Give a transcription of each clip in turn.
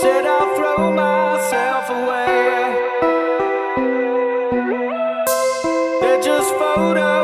said, I'll throw myself away. They're just photos.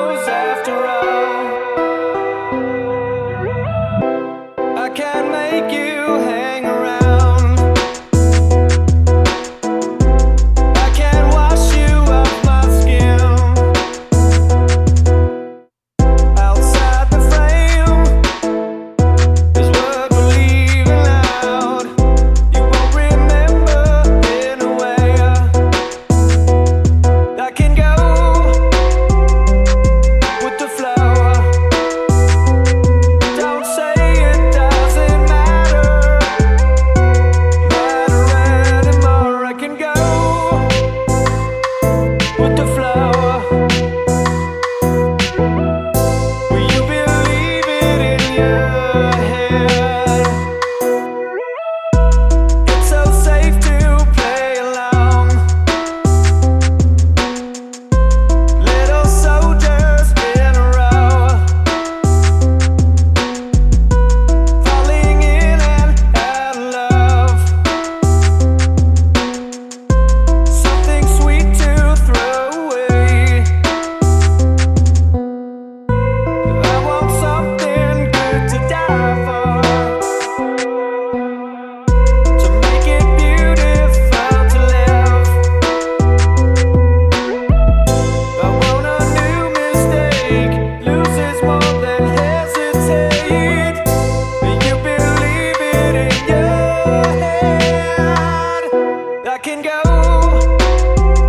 you